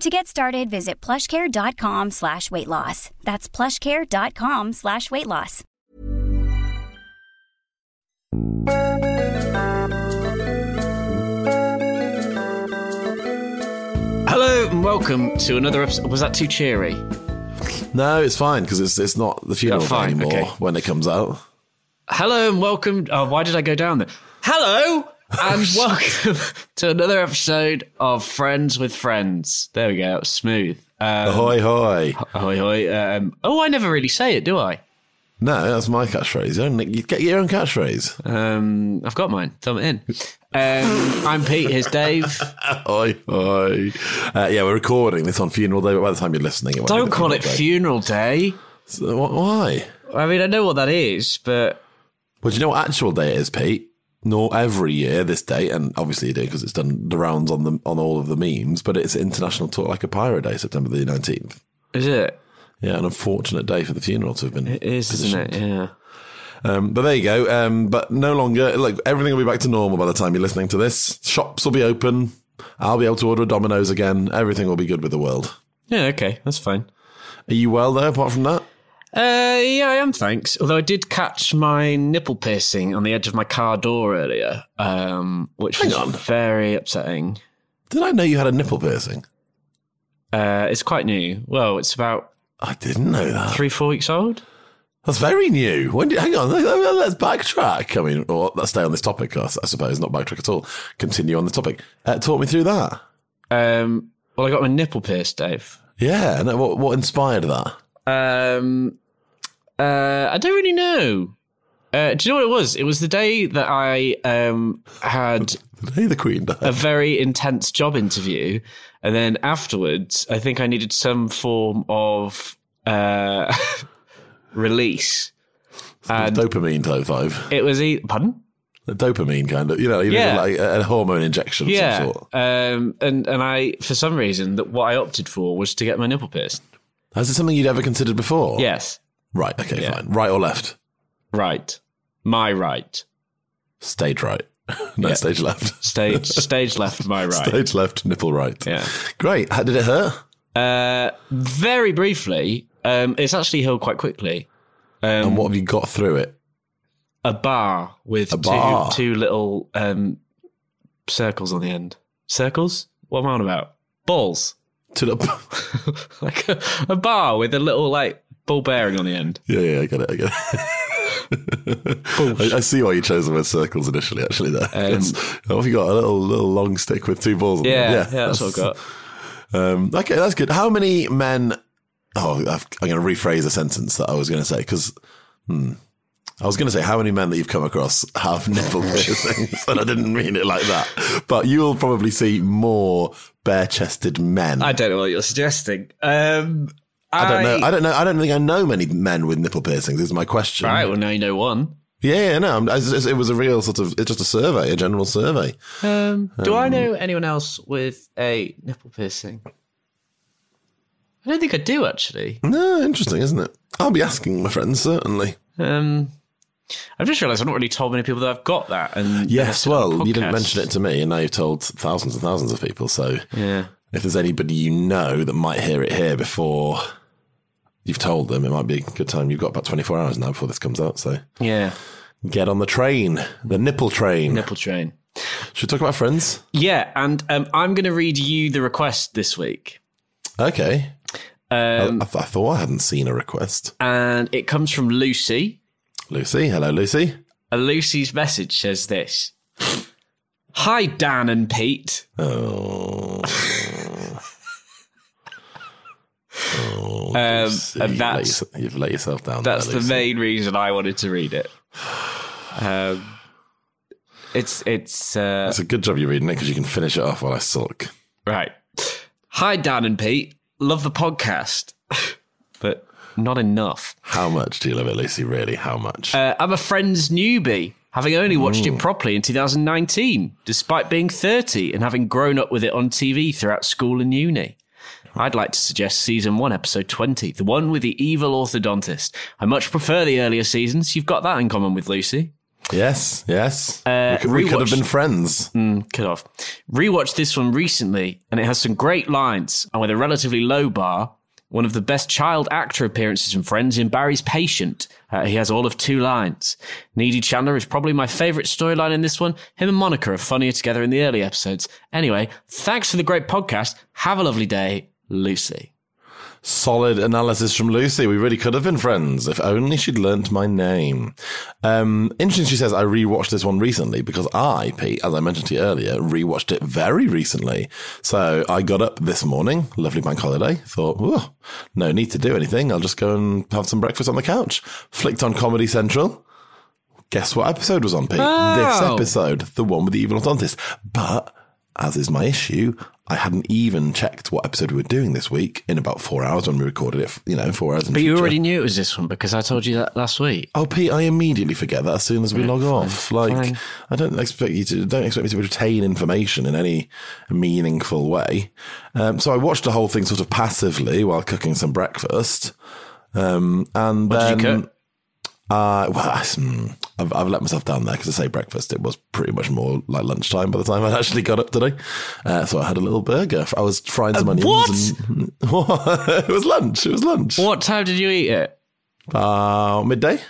To get started, visit plushcare.com slash weight loss. That's plushcare.com slash weight loss. Hello and welcome to another episode. Was that too cheery? No, it's fine because it's it's not the funeral Yeah, fine, anymore okay. when it comes out. Hello and welcome. Oh, why did I go down there? Hello and welcome to another episode of Friends with Friends. There we go. Smooth. Um, Ahoy, hoy! Ahoy, hoy. Um, oh, I never really say it, do I? No, that's my catchphrase. You, don't, you get your own catchphrase. Um, I've got mine. Thumb it in. Um, I'm Pete. Here's Dave. Ahoy, hoy! Uh, yeah, we're recording this on funeral day, but by the time you're listening, it Don't call it funeral day. funeral day. So, wh- why? I mean, I know what that is, but Well, do you know what actual day it is, Pete? No, every year this date, and obviously you do because it's done the rounds on the on all of the memes. But it's International Talk Like a Pirate Day, September the nineteenth. is it? Yeah, an unfortunate day for the funeral to have been. It is, isn't it? Yeah. Um, but there you go. Um, but no longer, like everything will be back to normal by the time you're listening to this. Shops will be open. I'll be able to order a Domino's again. Everything will be good with the world. Yeah. Okay, that's fine. Are you well though? Apart from that, Uh, yeah, I am. Thanks. Although I did catch my nipple piercing on the edge of my car door earlier, um, which Hang was on. very upsetting. did I know you had a nipple piercing? Uh, it's quite new. Well, it's about I didn't know that. three, four weeks old. That's very new. When did, hang on, let's backtrack. I mean, or let's stay on this topic. I I suppose not backtrack at all. Continue on the topic. Uh, talk me through that. Um, well, I got my nipple pierced, Dave. Yeah. No, what what inspired that? Um, uh, I don't really know. Uh, do you know what it was? It was the day that I um, had Hey, the Queen died. a very intense job interview, and then afterwards, I think I needed some form of uh, release. And dopamine type five. it was e- pardon, The dopamine kind of, you know, you know, Yeah. like a, a hormone injection of yeah. some sort. Um, and and I, for some reason, that what I opted for was to get my nipple pierced. Has it something you'd ever considered before? Yes, Right. Okay. Yeah. Fine. Right or left? right, my right, Stage right. no, Yeah. stage left. stage stage left, my right. Stage left. Nipple right. Yeah. Great. How did it hurt? Uh, very briefly, um, it's actually healed quite quickly. Um, and what have you got through it? a bar with A bar? two two little um, circles on the end. Circles? What am I on about? Balls. To the. like a, a bar with a little like ball bearing on the end. yeah, yeah, I get it. I get it. I, I see why you chose the word circles initially. Actually, there. What have you got? A little little long stick with two balls. on Um, Yeah, yeah, that's, what I got. Um, okay, that's good. How many men? Oh, I've, I'm going to rephrase a sentence that I was going to say because hmm, I was going to say how many men that you've come across have nipple piercings, and I didn't mean it like that. But you will probably see more bare-chested men. I don't know what you're suggesting. Um, I don't know. I don't know. I don't think I know many men with nipple piercings. Is my question. Right, well now you know one. Yeah, yeah, no. I'm- it's just- It was a real sort of. It's just a survey, a general survey. Um, do I know anyone else with a nipple piercing? I don't think I do actually. No, interesting, isn't it? I'll be asking my friends certainly. Um, I've just realised I've not really told many people that I've got that. And Yes, and it's on well, you didn't mention it to me, and now you've told thousands and thousands of people. So, Yeah. if there's anybody you know that might hear it here before you've told them, it might be a good time. You've got about 24 hours now before this comes out, so Yeah. get on the train, the nipple train. Nipple train. Should we talk about friends? Yeah, and um, I'm going to read you the request this week. Okay. Um, I, th- I thought I hadn't seen a request. and it comes from Lucy. Lucy, hello, Lucy. Lucy's message says this Hi, Dan and Pete. Oh, Um, and you've let that's you've let yourself down. that's there, the main reason I wanted to read it. Um, it's it's uh, It's a good job you're reading it because you can finish it off while I sulk. right. Hi, Dan and Pete. Love the podcast, but not enough. How much do you love it, Lucy? Really? How much? Uh, I'm a friend's newbie, having only watched it properly in 2019, despite being 30 and having grown up with it on TV throughout school and uni. I'd like to suggest season one, episode 20, the one with the evil orthodontist. I much prefer the earlier seasons. You've got that in common with Lucy. yes, yes. Uh, we, could, we could have been friends. Cut off. Rewatched this one recently, and it has some great lines, and with a relatively low bar, one of the best child actor appearances from Friends in Barry's Patient. Uh, he has all of two lines. Needy Chandler is probably my favourite storyline in this one. Him and Monica are funnier together in the early episodes. Anyway, thanks for the great podcast. Have a lovely day, Lucy. Solid analysis from Lucy. We really could have been friends if only she'd learnt my name. Um, interesting, she says, I rewatched this one recently because I, Pete, as I mentioned to you earlier, rewatched it very recently. So I got up this morning, lovely bank holiday, thought, oh, no need to do anything. I'll just go and have some breakfast on the couch. Flicked on Comedy Central. Guess what episode was on, Pete? This Oh. episode, the one with the evil dentist. But as is my issue, I hadn't even checked what episode we were doing this week in about four hours when we recorded it. You know, four hours. But you future. already knew it was this one because I told you that last week. Oh, Pete, I immediately forget that as soon as we log off. Like, fine. I don't expect you to don't expect me to retain information in any meaningful way. Um, so I watched the whole thing sort of passively while cooking some breakfast. Um, and What then, did you cook? Uh, well, hmm, I've, I've let myself down there because I say breakfast. It was pretty much more like lunchtime by the time I actually got up today. Uh, so I had a little burger. I was frying some onions. what? And, it was lunch. It was lunch. What time did you eat it? Uh, midday.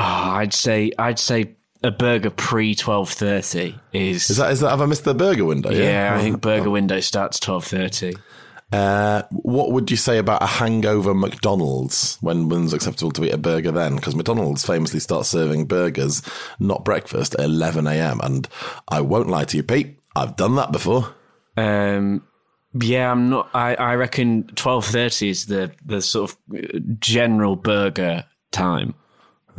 Oh, I'd say I'd say a burger pre twelve thirty is. Is that is that? Have I missed the burger window? yeah, I think burger window starts twelve thirty. Uh, what would you say about a hangover McDonald's when when's acceptable to eat a burger then? Because McDonald's famously starts serving burgers, not breakfast, at 11 a.m. And I won't lie to you, Pete, I've done that before. Um, yeah, I'm not. I, I reckon twelve thirty is the the sort of general burger time.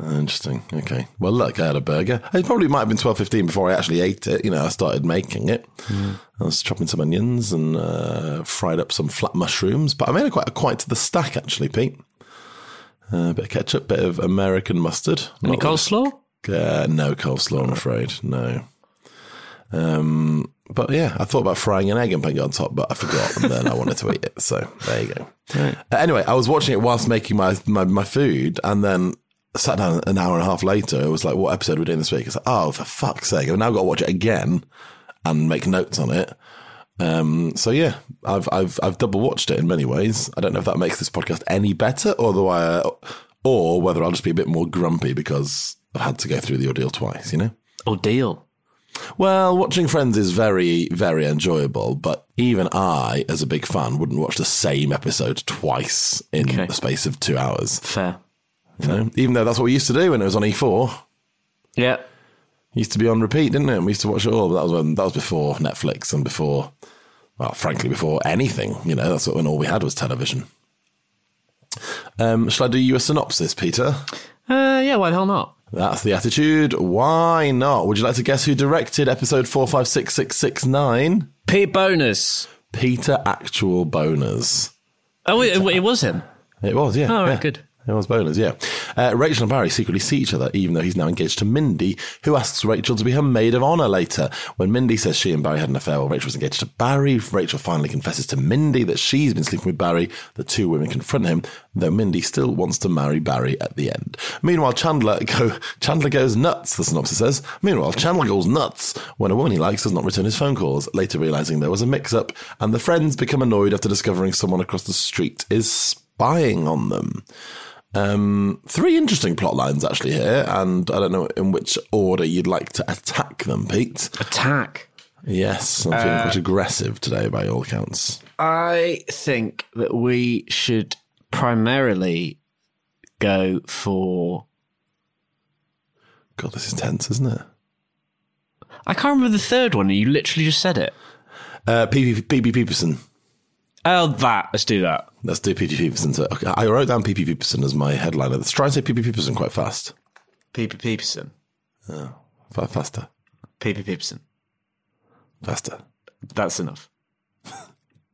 Uh, Interesting. Okay. Well, look, I had a burger. It probably might have been twelve fifteen before I actually ate it. You know, I started making it. I was chopping some onions and uh, fried up some flat mushrooms. But I made it quite quite to the stack actually, Pete. Uh, a bit of ketchup, bit of American mustard. Any Not- coleslaw? Uh, no coleslaw, I'm afraid. No. Um, but yeah, I thought about frying an egg and putting it on top, but I forgot, and then I wanted to eat it. So there you go. Uh, anyway, I was watching it whilst making my, my my food, and then sat down an hour and a half later. It was like, "What episode are we doing this week?" It's like, "Oh, for fuck's sake!" I've now got to watch it again and make notes on it. Um, so yeah, I've I've I've double watched it in many ways. I don't know if that makes this podcast any better, or the way, or whether I'll just be a bit more grumpy because I've had to go through the ordeal twice. You know. Ordeal. Well, watching Friends is very, very enjoyable, but even I, as a big fan, wouldn't watch the same episode twice in Okay. the space of two hours. Fair. You know, even though that's what we used to do when it was on E4. Yeah. Used to be on repeat, didn't it? We used to watch it all. But that was when that was before Netflix and before, well, frankly, before anything. You know, that's when all we had was television. Um, shall I do you a synopsis, Peter? Uh, yeah. Why the hell not? That's the attitude. Why not? Would you like to guess who directed episode four, five, six, six, six, nine? Pete Bonerz. Peter Actual Bonerz. Oh, it, it was him. It was, yeah. Oh, right, yeah. good. It was Bonerz, yeah. Uh, Rachel and Barry secretly see each other, even though he's now engaged to Mindy, who asks Rachel to be her maid of honor later. When Mindy says she and Barry had an affair while Rachel was engaged to Barry, Rachel finally confesses to Mindy that she's been sleeping with Barry. The two women confront him, though Mindy still wants to marry Barry at the end. Meanwhile, Chandler go Chandler goes nuts. The synopsis says. Meanwhile, Chandler goes nuts when a woman he likes does not return his phone calls. Later, realizing there was a mix-up, and the friends become annoyed after discovering someone across the street is spying on them. Um, three interesting plot lines actually here, and I don't know in which order you'd like to attack them, Pete. Attack. Yes, I'm feeling quite aggressive today by all accounts. I think that we should primarily go for. God, this is tense, isn't it? I can't remember the third one. You literally just said it. Uh, PP, PP Peterson. Oh, that. Let's do that. Let's do PP Peterson. Okay, I wrote down PP Peterson as my headliner. Let's try and say PP Peterson quite fast. Peepy Peepson. Fa- Faster. Peepy Peepson. Faster. That's enough.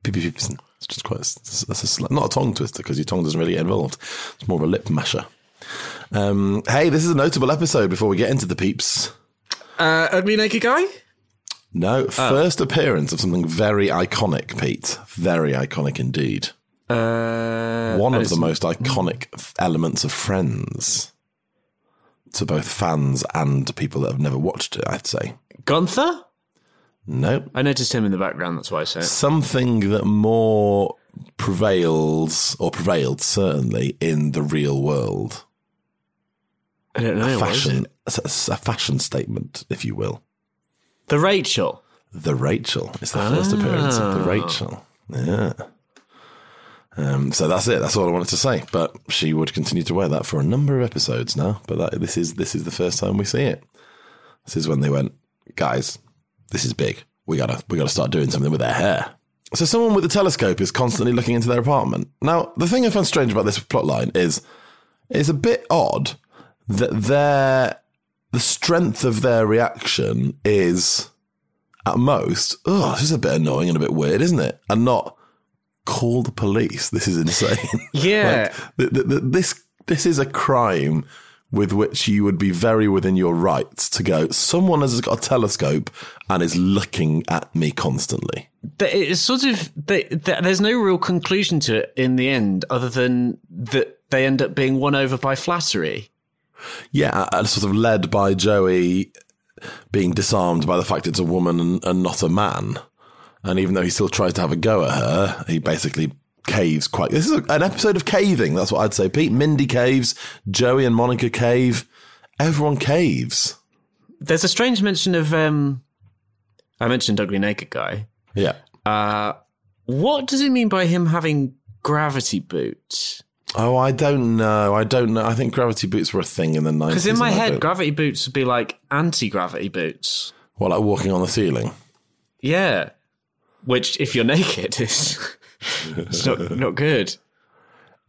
PP Peterson. It's just quite, it's, that's a, sli- not a tongue twister because your tongue doesn't really get involved. It's more of a lip masher. Um, hey, this is a notable episode before we get into the peeps. Uh, Ugly Naked Guy? No, first appearance of something very iconic, Pete. Very iconic indeed. Uh, One of the most iconic elements of Friends to both fans and people that have never watched it, I'd say. Gunther? No, I noticed him in the background, that's why I say it. something that more prevails, or prevailed certainly, in the real world. I don't know. is fashion, a, a fashion statement, if you will. The Rachel. The Rachel. It's the first appearance of the Ah. Rachel. Yeah. Um, so that's it. That's all I wanted to say. But she would continue to wear that for a number of episodes now. But that, this is this is the first time we see it. This is when they went, guys, this is big. We gotta we gotta start doing something with their hair. So someone with a telescope is constantly looking into their apartment. Now, the thing I find strange about this plotline is it's a bit odd that their the strength of their reaction is at most, oh, this is a bit annoying and a bit weird, isn't it? And not call the police. This is insane. Yeah. Like, th- th- th- this this is a crime with which you would be very within your rights to go. Someone has got a telescope and is looking at me constantly. It's sort of there's no real conclusion to it in the end, other than that they end up being won over by flattery. Yeah, and sort of led by Joey being disarmed by the fact it's a woman and, and not a man. And even though he still tries to have a go at her, he basically caves quite. This is a, an episode of caving. That's what I'd say. Pete, Mindy caves, Joey and Monica cave. Everyone caves. There's a strange mention of um, I mentioned ugly naked guy. Yeah. Uh, what does it mean by him having gravity boots? Oh, I don't know. I don't know. I think gravity boots were a thing in the 90s. Because in my head, gravity boots would be like anti-gravity boots. What, like walking on the ceiling? Yeah, which if you're naked is it's not not good.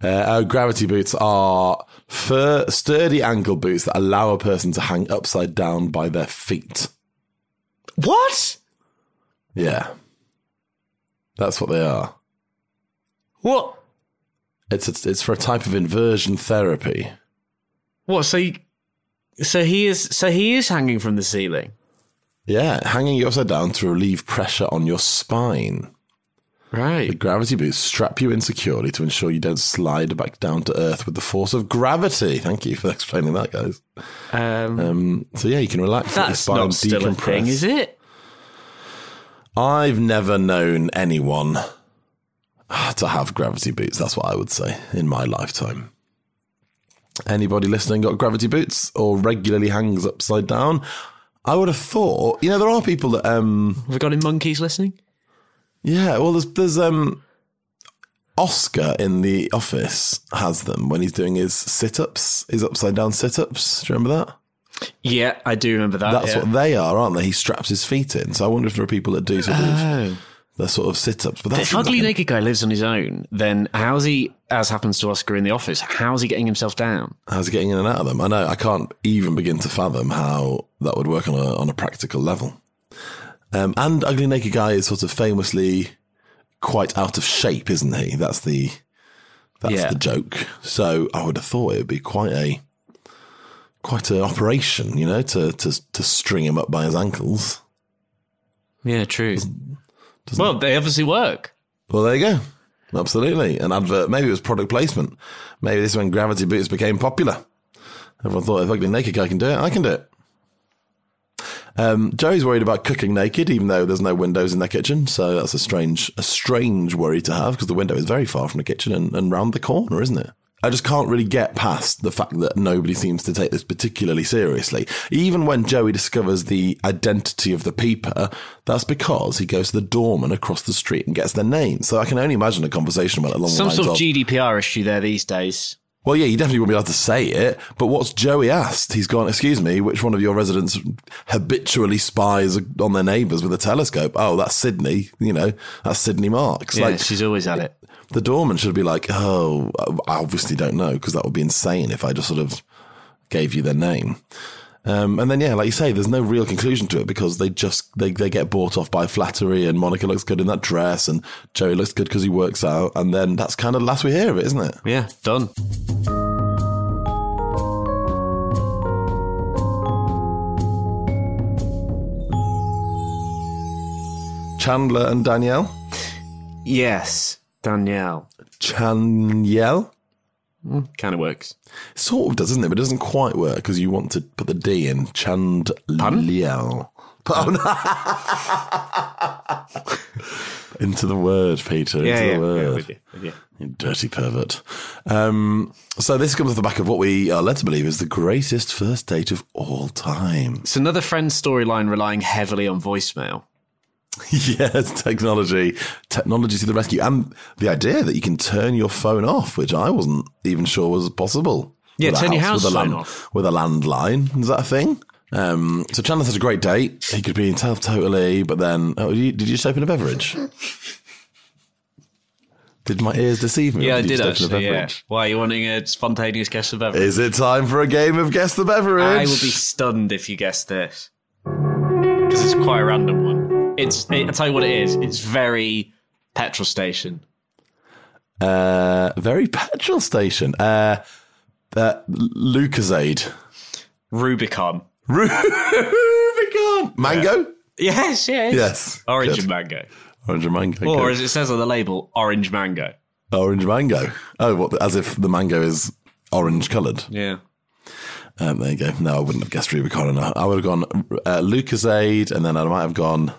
Uh, our gravity boots are fur, sturdy ankle boots that allow a person to hang upside down by their feet. What? Yeah. That's what they are. What? It's, it's, it's for a type of inversion therapy. What? So, you, so he is. So he is hanging from the ceiling. Yeah, hanging you upside down to relieve pressure on your spine. Right. The gravity boots strap you in securely to ensure you don't slide back down to earth with the force of gravity. Thank you for explaining that, guys. Um, Um, so yeah, you can relax. that's spine not still a thing, is it? I've never known anyone to have gravity boots. That's what I would say in my lifetime. Anybody listening got gravity boots or regularly hangs upside down? I would have thought, you know, there are people that, um, Have we got any monkeys listening? yeah, well, there's, there's, um, Oscar in the office has them when he's doing his sit ups, his upside down sit ups. Do you remember that? Yeah, I do remember that. That's yeah. what they are, aren't they? He straps his feet in. So I wonder if there are people that do sort of Oh. The sort of sit ups. But that's If Ugly Naked Guy lives on his own, then how's he, as happens to Oscar in the office, how's he getting himself down? How's it getting in and out of them? I know I can't even begin to fathom how that would work on a on a practical level. Um, and Ugly Naked Guy is sort of famously quite out of shape, isn't he? That's the that's Yeah. the joke. So I would have thought it would be quite a quite an operation, you know, to to to string him up by his ankles. Yeah, true. Well, they obviously work. Well, there you go. Absolutely. An advert. Maybe it was product placement. Maybe this is when gravity boots became popular. Everyone thought if Ugly Naked Guy can do it, I can do it. Um, Joey's worried about cooking naked, even though there's no windows in their kitchen. So that's a strange, a strange worry to have because the window is very far from the kitchen and, and round the corner, isn't it? I just can't really get past the fact that nobody seems to take this particularly seriously. Even when Joey discovers the identity of the peeper, that's because he goes to the doorman across the street and gets their name. So I can only imagine a conversation went along Some the lines sort of of, GDPR issue there these days. well, yeah, you definitely wouldn't be able to say it, but what's Joey asked? He's gone, excuse me, which one of your residents habitually spies on their neighbours with a telescope? Oh, that's Sydney, you know, that's Sydney Marks. Yeah, like, she's always at it. The doorman should be like, oh, I obviously don't know, because that would be insane if I just sort of gave you their name. Um, and then, yeah, like you say, there's no real conclusion to it because they just they, they get bought off by flattery, and Monica looks good in that dress, and Joey looks good because he works out, and then that's kind of the last we hear of it, isn't it? Yeah, done. Chandler and Danielle. Yes, Danielle. Chanielle. Kind of works. Sort of does, doesn't it? But it doesn't quite work because you want to put the D in. Chandliel. Oh, no. Into the word, Peter. Into Yeah, the word. yeah, with you, with you. You dirty pervert. Um, so this comes off the back of what we are led to believe is the greatest first date of all time. It's another friend's storyline relying heavily on voicemail. yes, technology, technology to the rescue, and the idea that you can turn your phone off, which I wasn't even sure was possible. Yeah, With turn your with house a phone land- off. with a landline. Is that a thing? Um, so Chandler had a great date. He could be in himself totally, but then oh, did you, did you just open a beverage? did my ears deceive me? Yeah, I did a actually. Yeah. beverage? Why are you wanting a spontaneous guess of beverage? Is it time for a game of guess the beverage? I will be stunned if you guess this because it's quite a random one. It's. It, I'll tell you what it is. It's very petrol station. Uh, very petrol station. Uh, uh, Lucozade. Rubicon. Rubicon. Mango? Yes, yes. Yes. Orange Good. and mango. Orange and mango. Or Good. as it says on the label, orange mango. Orange mango. Oh, what? As if the mango is orange coloured. Yeah. Um, there you go. No, I wouldn't have guessed Rubicon. I would have gone uh, Lucozade, and then I might have gone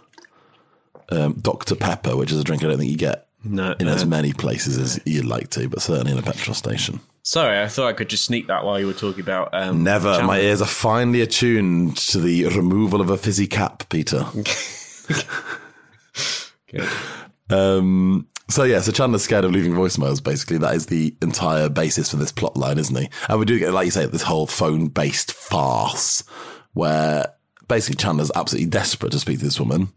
um, Dr Pepper, which is a drink I don't think you get No. in as many places as you'd like to, but certainly in a petrol station. sorry, I thought I could just sneak that while you were talking about. Um, Never. My ears are finely attuned to the removal of a fizzy cap, Peter. Good. Um, so yeah, so Chandler's scared of leaving voicemails. Basically, that is the entire basis for this plot line, isn't he? And we do get, like you say, this whole phone-based farce where basically Chandler's absolutely desperate to speak to this woman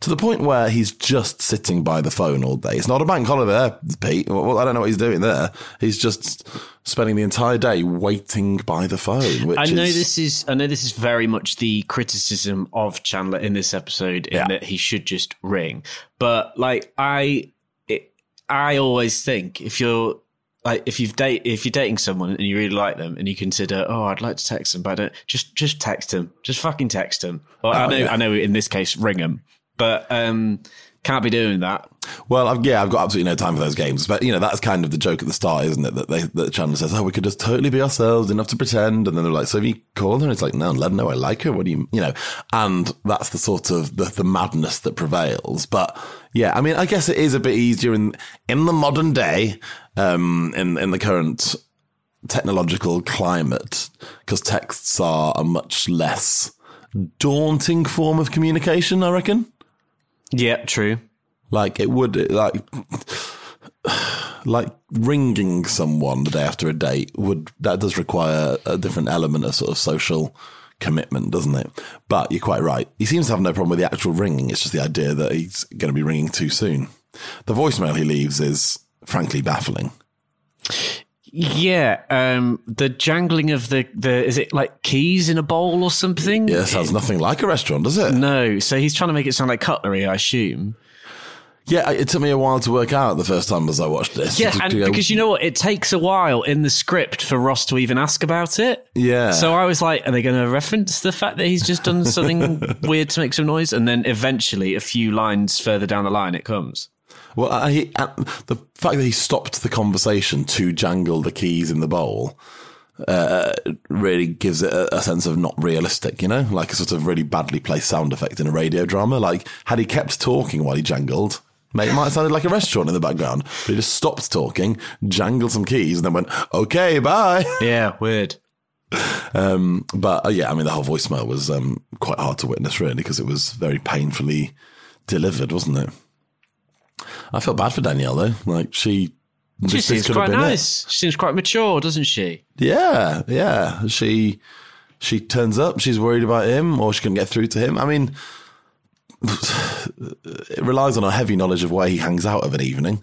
to the point where he's just sitting by the phone all day. It's not a bank holiday, Pete. Well, I don't know what he's doing there. He's just spending the entire day waiting by the phone. Which I know is, this is I know this is very much the criticism of Chandler in this episode in Yeah. that he should just ring. But like I it, I always think if you're like if you've date if you're dating someone and you really like them and you consider oh I'd like to text them but I don't just just text them just fucking text them. Well, oh, I Oh, know yeah. I know in this case ring them, but um can't be doing that. Well, I've, yeah, I've got absolutely no time for those games. But you know, that's kind of the joke at the start, isn't it? That they that Chandler says, "Oh, we could just totally be ourselves, enough to pretend," and then they're like, "So have you called her?" And it's like, "No, let her know I like her." What do you, you know? And that's the sort of the, the madness that prevails. But yeah, I mean, I guess it is a bit easier in in the modern day, um, in in the current technological climate, because texts are a much less daunting form of communication. I reckon. Yeah, true. Like it would like like ringing someone the day after a date would that does require a different element of sort of social commitment, doesn't it? But you're quite right. He seems to have no problem with the actual ringing. It's just the idea that he's going to be ringing too soon. The voicemail he leaves is frankly baffling. Yeah, um, the jangling of the, the is it like keys in a bowl or something? Yeah, sounds nothing like a restaurant, does it? No, so he's trying to make it sound like cutlery, I assume. Yeah, it took me a while to work out the first time as I watched this. Yeah, To- and to go, because you know what, it takes a while in the script for Ross to even ask about it. Yeah. So I was like, are they going to reference the fact that he's just done something weird to make some noise? And then eventually, a few lines further down the line, it comes. Well, I, uh, the fact that he stopped the conversation to jangle the keys in the bowl uh, really gives it a, a sense of not realistic, you know, like a sort of really badly placed sound effect in a radio drama. Like, had he kept talking while he jangled, Mate, it might have sounded like a restaurant in the background, but he just stopped talking, jangled some keys, and then went, okay, bye. Yeah, weird. Um, but uh, yeah, I mean, the whole voicemail was um, quite hard to witness, really, because it was very painfully delivered, wasn't it? I felt bad for Danielle, though. Like, she. She seems quite been it. nice. She seems quite mature, doesn't she? Yeah, yeah. She she turns up. She's worried about him, or she can get through to him. I mean, it relies on a heavy knowledge of where he hangs out of an evening.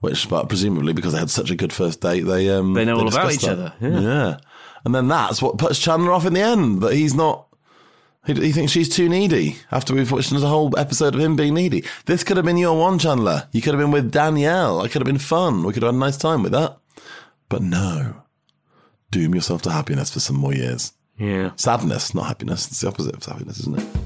Which, but presumably because they had such a good first date, they um They know all about each that. other, yeah. yeah, and then that's what puts Chandler off in the end. That he's not. He, he thinks she's too needy after we've watched a whole episode of him being needy. This could have been your one, Chandler. You could have been with Danielle. It could have been fun. We could have had a nice time with that. But no. Doom yourself to happiness for some more years. Yeah. Sadness, not happiness. It's the opposite of happiness, isn't it?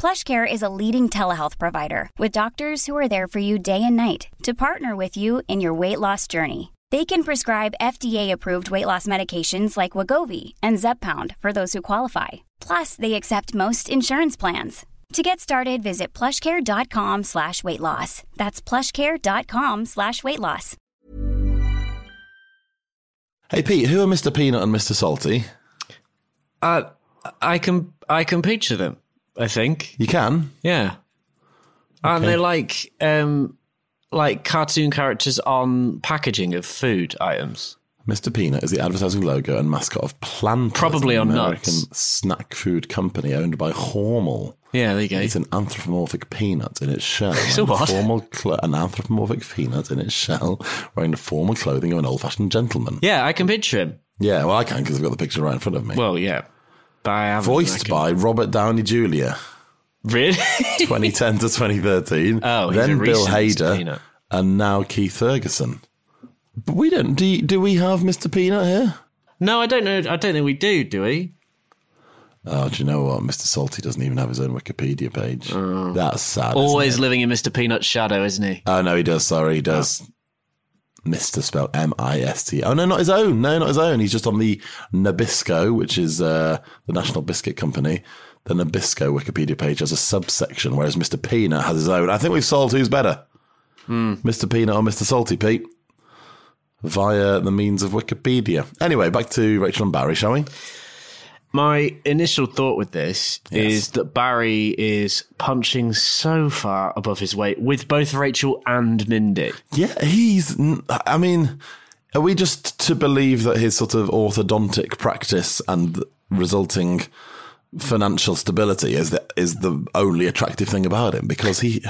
PlushCare is a leading telehealth provider with doctors who are there for you day and night to partner with you in your weight loss journey. They can prescribe FDA-approved weight loss medications like Wegovy and Zepbound for those who qualify. Plus, they accept most insurance plans. To get started, visit plushcare.com slash weight loss. That's plushcare.com slash weight loss. Hey, Pete, who are Mr. Peanut and Mr. Salty? Uh, I can I can picture them. I think. You can. Yeah. Aren't Okay. they like um like cartoon characters on packaging of food items? Mr. Peanut is the advertising logo and mascot of Planters, Probably an on American nuts. snack food company owned by Hormel. Yeah, there you go. It's an anthropomorphic peanut in its shell. So what? Formal an anthropomorphic peanut in its shell, wearing the formal clothing of an old-fashioned gentleman. Yeah, I can picture him. Yeah, well, I can because I've got the picture right in front of me. Well, yeah. But I haven't, Voiced by Robert Downey Jr. Really? 2010 to 2013. Oh, then Bill Hader, Peanut. and now Keith Ferguson. But we don't. Do, you- do we have Mr. Peanut here? no, I don't know. I don't think we do. Do we? Oh, do you know what? Mr. Salty doesn't even have his own Wikipedia page. Oh. That's sad. Always living in Mr. Peanut's shadow, isn't he? Oh no, he does. Sorry, he does. Mr. spelled M I S T. Oh no, not his own. No, not his own. He's just on the Nabisco, which is uh, the National Biscuit Company. The Nabisco Wikipedia page has a subsection, whereas Mr. Peanut has his own. I think we've solved who's better, Mr. Peanut or Mr. Salty Pete, via the means of Wikipedia. Anyway, back to Rachel and Barry, shall we? My initial thought with this Yes. is that Barry is punching so far above his weight with both Rachel and Mindy. Yeah, he's. I mean, are we just to believe that his sort of orthodontic practice and resulting financial stability is the, is the only attractive thing about him? Because he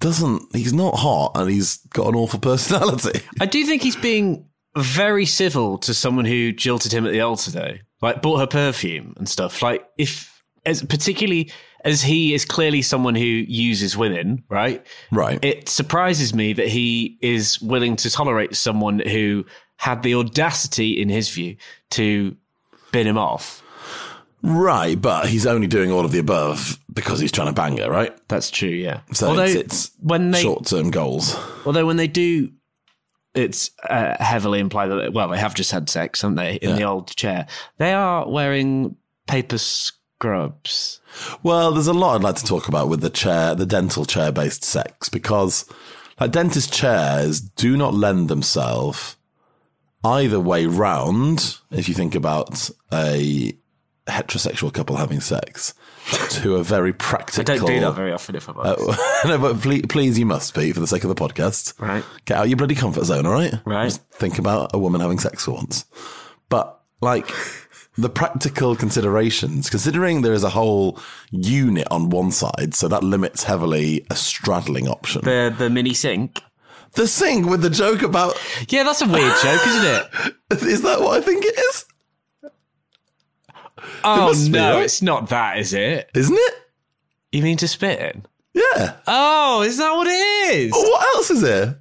doesn't. He's not hot, and he's got an awful personality. I do think he's being very civil to someone who jilted him at the altar, though. Like, bought her perfume and stuff. Like, if, as particularly as he is clearly someone who uses women, right? Right. It surprises me that he is willing to tolerate someone who had the audacity, in his view, to bin him off. right, but he's only doing all of the above because he's trying to bang her, right? That's true, yeah. So although it's, it's when they short term goals. although when they do, it's uh, heavily implied that well they have just had sex, haven't they? In the old chair, they are wearing paper scrubs. Well, there's a lot I'd like to talk about with the chair, the dental chair based sex, because like dentist chairs do not lend themselves either way round. If you think about a heterosexual couple having sex to a very practical. I don't do that very often if I'm honest. Uh, no, but please, please, you must, be for the sake of the podcast. Right. Get out your bloody comfort zone, all right? Right. Just think about a woman having sex for once. But, like, the practical considerations, considering there is a whole unit on one side, so that limits heavily a straddling option. the the mini sink. The sink with the joke about, Yeah, that's a weird joke, isn't it? is that what I think it is? Oh no, right? it's not that, is it? Isn't it? You mean to spit in? Yeah. Oh, is that what it is? Oh, what else is there?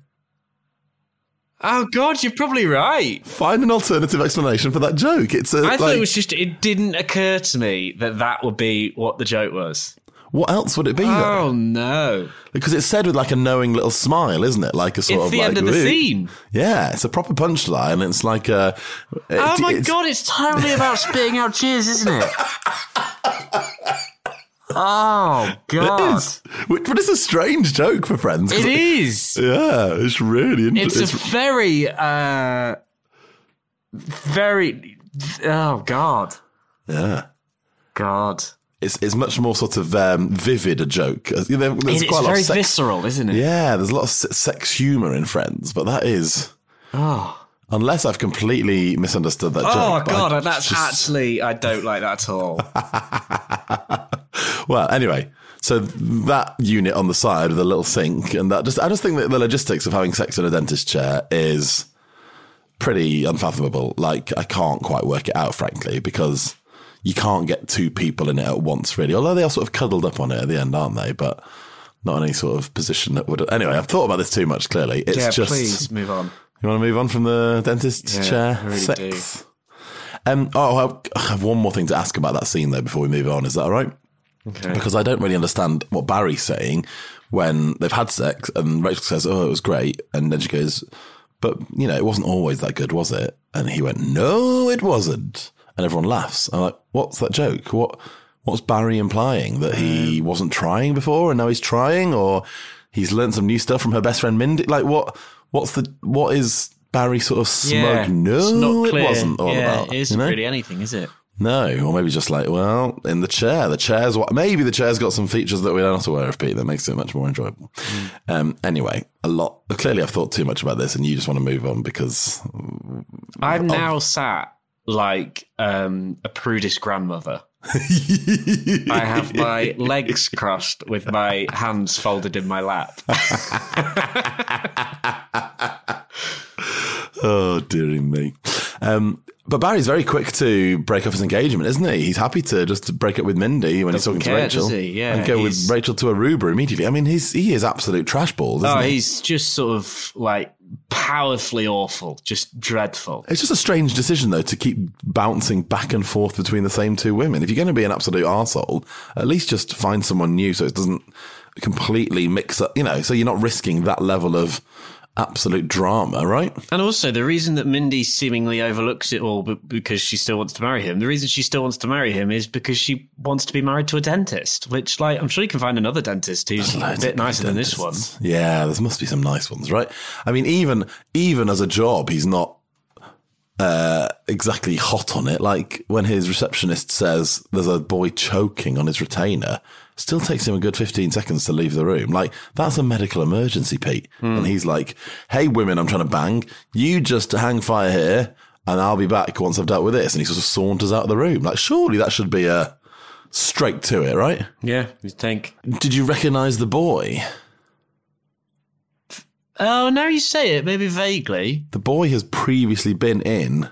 Oh God, you're probably right. Find an alternative explanation for that joke. It's a, I thought it was just. It didn't occur to me that that would be what the joke was. What else would it be though? Oh no! Because it's said with like a knowing little smile, isn't it? Like a sort of. It's of the like, end of the "Ooh." scene. Yeah, it's a proper punchline. It's like a. Oh my it's- God, it's totally about spitting out cheers, isn't it? Oh God, is. Which- But it's a strange joke for friends. It is. Yeah, it's really It's interesting. a very, uh, very. Oh God, yeah. God. It's, it's much more sort of um, vivid a joke. Uh, you There's It's quite a lot very of sex. visceral, isn't it? Yeah, there's a lot of sex humor in Friends, but that is. Oh. Unless I've completely misunderstood that Oh joke. but I God, that's just- actually I don't like that at all. Well, anyway, so that unit on the side with a little sink, and that just, I just think that the logistics of having sex in a dentist chair is pretty unfathomable. Like, I can't quite work it out, frankly, because you can't get two people in it at once, really. Although they are sort of cuddled up on it at the end, aren't they? But not in any sort of position that would. Anyway, I've thought about this too much, clearly. It's yeah, just. please move on. You want to move on from the dentist's Yeah, chair? I really sex? Um, oh, I have- I have one more thing to ask about that scene, though, before we move on. Is that all right? Okay. because I don't really understand what Barry's saying when they've had sex and Rachel says, "Oh, it was great," and then she goes, "But you know, it wasn't always that good, was it?" And he went, "No, it wasn't," and everyone laughs. I'm like, "What's that joke? What what's Barry implying that he wasn't trying before and now he's trying, or he's learned some new stuff from her best friend Mindy? Like, what what's the what is?" Barry sort of smug. Yeah, no, it's not clear. it wasn't all yeah, about. It isn't you know? really anything, is it? No, or maybe just like, well, in the chair. The chair's what maybe the chair's got some features that we're not aware of, Pete, that makes it much more enjoyable. Um, anyway, a lot. Clearly, I've thought too much about this, and you just want to move on because I'm now sat like um, a prudish grandmother. I have my legs crossed with my hands folded in my lap. oh, dearie me. Um, but Barry's very quick to break off his engagement, isn't he? He's happy to just break up with Mindy when he's Doesn't talking care, to Rachel? Yeah, and go he's- with Rachel to Aruba immediately. I mean, he's he is absolute trash balls, isn't Oh, he? he's just sort of like powerfully awful, just dreadful. It's just a strange decision, though, to keep bouncing back and forth between the same two women. If you're going to be an absolute arsehole, at least just find someone new so it doesn't completely mix up, you know, so you're not risking that level of absolute drama, right? And also, the reason that Mindy seemingly overlooks it all because she still wants to marry him, the reason she still wants to marry him is because she wants to be married to a dentist, which, like, I'm sure you can find another dentist who's a bit nicer than this one. Yeah, there must be some nice ones, right? I mean, even even as a job, he's not uh, exactly hot on it. Like when his receptionist says there's a boy choking on his retainer, still takes him a good 15 seconds to leave the room. Like that's a medical emergency, Pete. Hmm. And he's like, "Hey, women, I'm trying to bang. You just hang fire here." And I'll be back once I've dealt with this. And he sort of saunters out of the room. Like, surely that should be a straight to it, right? Yeah, you think. Did you recognize the boy? Oh, now you say it, maybe vaguely. The boy has previously been in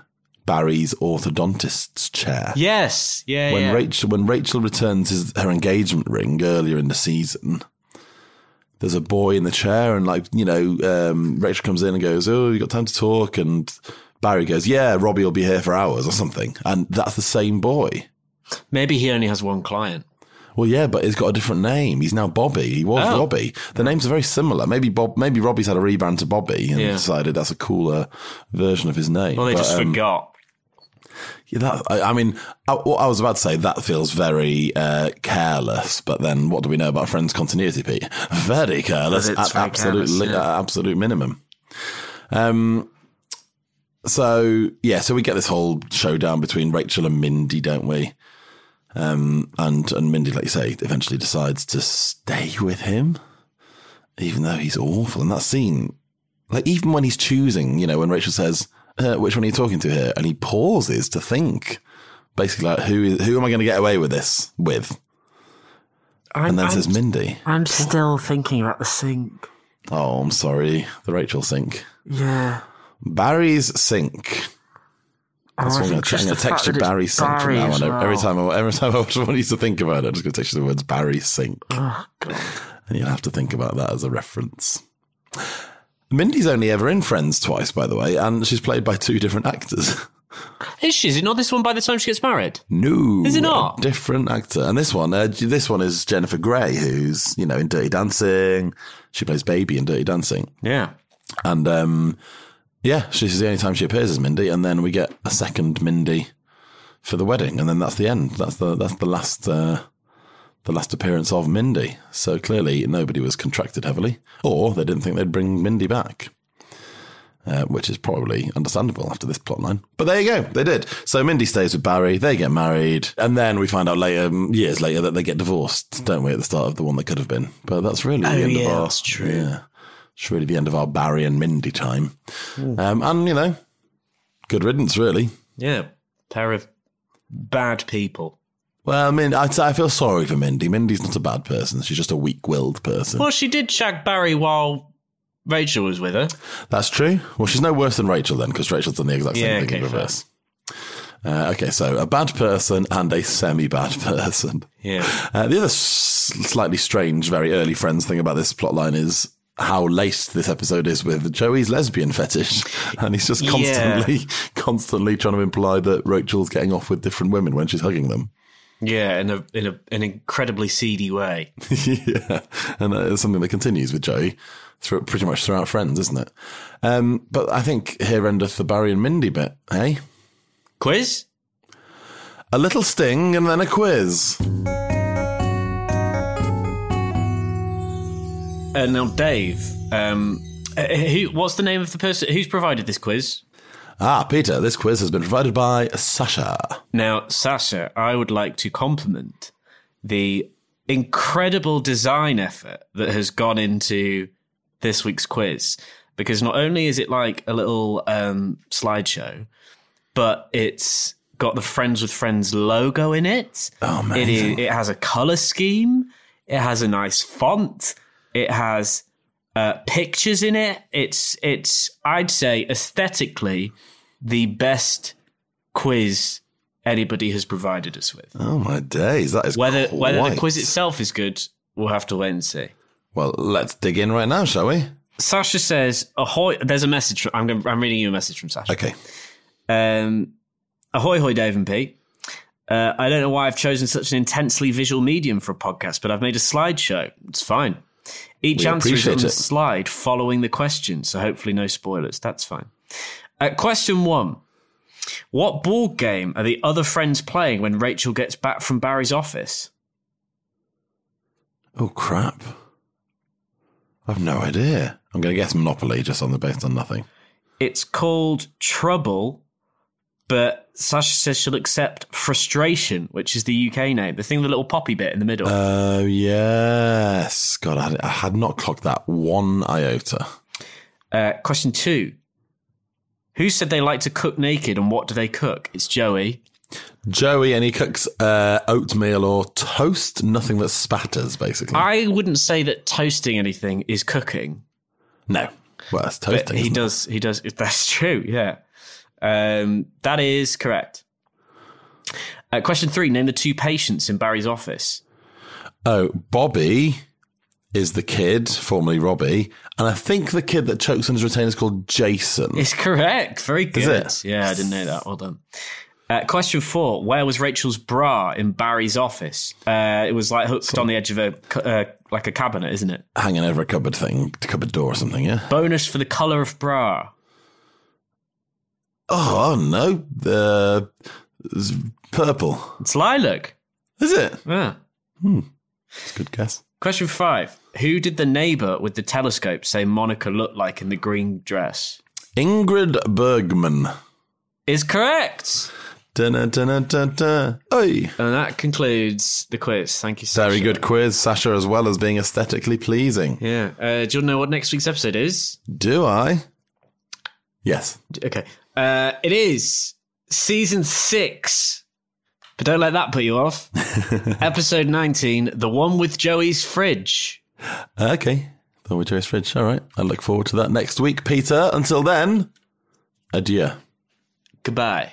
Barry's orthodontist's chair. Yes, yeah, When yeah. Rachel when Rachel returns his, her engagement ring earlier in the season, there's a boy in the chair, and like you know, um, Rachel comes in and goes, "Oh, you got time to talk?" And Barry goes, "Yeah, Robbie will be here for hours or something," and that's the same boy. maybe he only has one client. Well, yeah, but he's got a different name. He's now Bobby. He was Oh. Robbie. The names are very similar. Maybe Bob. Maybe Robbie's had a rebrand to Bobby and Yeah. decided that's a cooler version of his name. Well, they But, just um, forgot. Yeah, that, I, I mean, I, what I was about to say, that feels very uh, careless. But then, what do we know about Friends continuity, Pete? Very careless It's at very absolute, careless, li- yeah. at absolute minimum. Um. So yeah, so we get this whole showdown between Rachel and Mindy, don't we? Um, and and Mindy, like you say, eventually decides to stay with him, even though he's awful. And that scene, like even when he's choosing, you know, when Rachel says, uh, "Which one are you talking to here?" and he pauses to think, basically like, "Who who am I going to get away with this with?" I'm, And then I'm- says Mindy. I'm still thinking about the sink. Oh, I'm sorry, the Rachel sink. Yeah. Barry's sink. That's Oh, what I'm going to text you Barry sink from now on. Every time I every time I want you to think about it, I'm just going to text you the words Barry sink, Oh, God. and you'll have to think about that as a reference. Mindy's only ever in Friends twice, by the way, and she's played by two different actors. Is she? Is it not this one by the time she gets married? No, Is it not? a different actor? And this one, uh, this one is Jennifer Grey, who's you know in Dirty Dancing. She plays Baby in Dirty Dancing. Yeah. And um, yeah, she's the only time she appears as Mindy, and then we get a second Mindy for the wedding, and then that's the end. That's the that's the last uh, the last appearance of Mindy. So clearly, nobody was contracted heavily, or they didn't think they'd bring Mindy back. Uh, which is probably understandable after this plotline. But there you go, they did. So Mindy stays with Barry, they get married, and then we find out later, years later, that they get divorced, don't we, at the start of the one that could have been. But that's really the Oh, end yeah, of our. that's true. Yeah, it's really the end of our Barry and Mindy time. Um, and, you know, good riddance, really. Yeah. Pair of bad people. Well, I mean, I, I feel sorry for Mindy. Mindy's not a bad person. She's just a weak-willed person. Well, she did shag Barry while Rachel was with her. That's true. Well, she's no worse than Rachel then, because Rachel's done the exact same Yeah, thing in okay, fair. reverse. Uh, okay, so a bad person and a semi-bad person. Yeah. Uh, the other s- slightly strange, very early Friends thing about this plotline is how laced this episode is with Joey's lesbian fetish, and he's just Yeah. constantly, constantly trying to imply that Rachel's getting off with different women when she's hugging them. Yeah, in a in a, an incredibly seedy way. yeah, and it's something that continues with Joey through pretty much throughout Friends, isn't it? Um, but I think here endeth the Barry and Mindy bit, eh? Quiz? A little sting and then a quiz. Uh, now, Dave, um, uh, who, what's the name of the person who's provided this quiz? Ah, Peter, this quiz has been provided by Sasha. Now, Sasha, I would like to compliment the incredible design effort that has gone into this week's quiz. Because not only is it like a little um, slideshow, but it's got the Friends with Friends logo in it. Oh, It, is, amazing. it has a color scheme. It has a nice font. It has uh, pictures in it. It's it's I'd say aesthetically the best quiz anybody has provided us with. Oh my days, that is Whether whether the quiz itself is good, we'll have to wait and see. Well, let's dig in right now, shall we? Sasha says, "Ahoy!" There's a message. From, I'm going, I'm reading you a message from Sasha. Okay. Um, ahoy, hoy, Dave and Pete. Uh, I don't know why I've chosen such an intensely visual medium for a podcast, but I've made a slideshow. It's fine. Each We answer is on the it. slide following the question, so hopefully no spoilers. That's fine. Uh, question one. What board game are the other friends playing when Rachel gets back from Barry's office? Oh crap! I've no idea. I'm going to guess Monopoly just on the based on nothing. It's called Trouble, but Sasha says she'll accept Frustration, which is the UK name, the thing with the little poppy bit in the middle. Oh yes, God, I had, I had not clocked that one iota. Uh, question two. Who said they like to cook naked and what do they cook? It's Joey. Joey, and he cooks uh, oatmeal or toast, nothing that spatters, basically. I wouldn't say that toasting anything is cooking, no, well, but toasting. he isn't it? does. He does. That's true. Yeah, um, that is correct. Uh, question three: Name the two patients in Barry's office. Oh, Bobby is the kid, formerly Robbie, and I think the kid that chokes on his retainer is called Jason. It's correct. Very good. it? Yeah, I didn't know that. Well done. Uh, question four: Where was Rachel's bra in Barry's office? Uh, it was like hooked on the edge of a uh, like a cabinet, isn't it? Hanging over a cupboard thing, cupboard door or something, yeah? Bonus for the color of bra. Oh, oh no, the it's purple. It's lilac. Is it? Yeah. It's a good guess. Question five: Who did the neighbor with the telescope say Monica looked like in the green dress? Ingrid Bergman. Is correct. Oi. And that concludes the quiz. Thank you, Sasha. Very good quiz, Sasha, as well as being aesthetically pleasing. Yeah. Uh, do you want to know what next week's episode is? Do I? Yes. Okay. Uh, it is season six. But don't let that put you off. episode 19, the one with Joey's fridge. Okay. The one with Joey's fridge. All right. I look forward to that next week, Peter. Until then, adieu. Goodbye.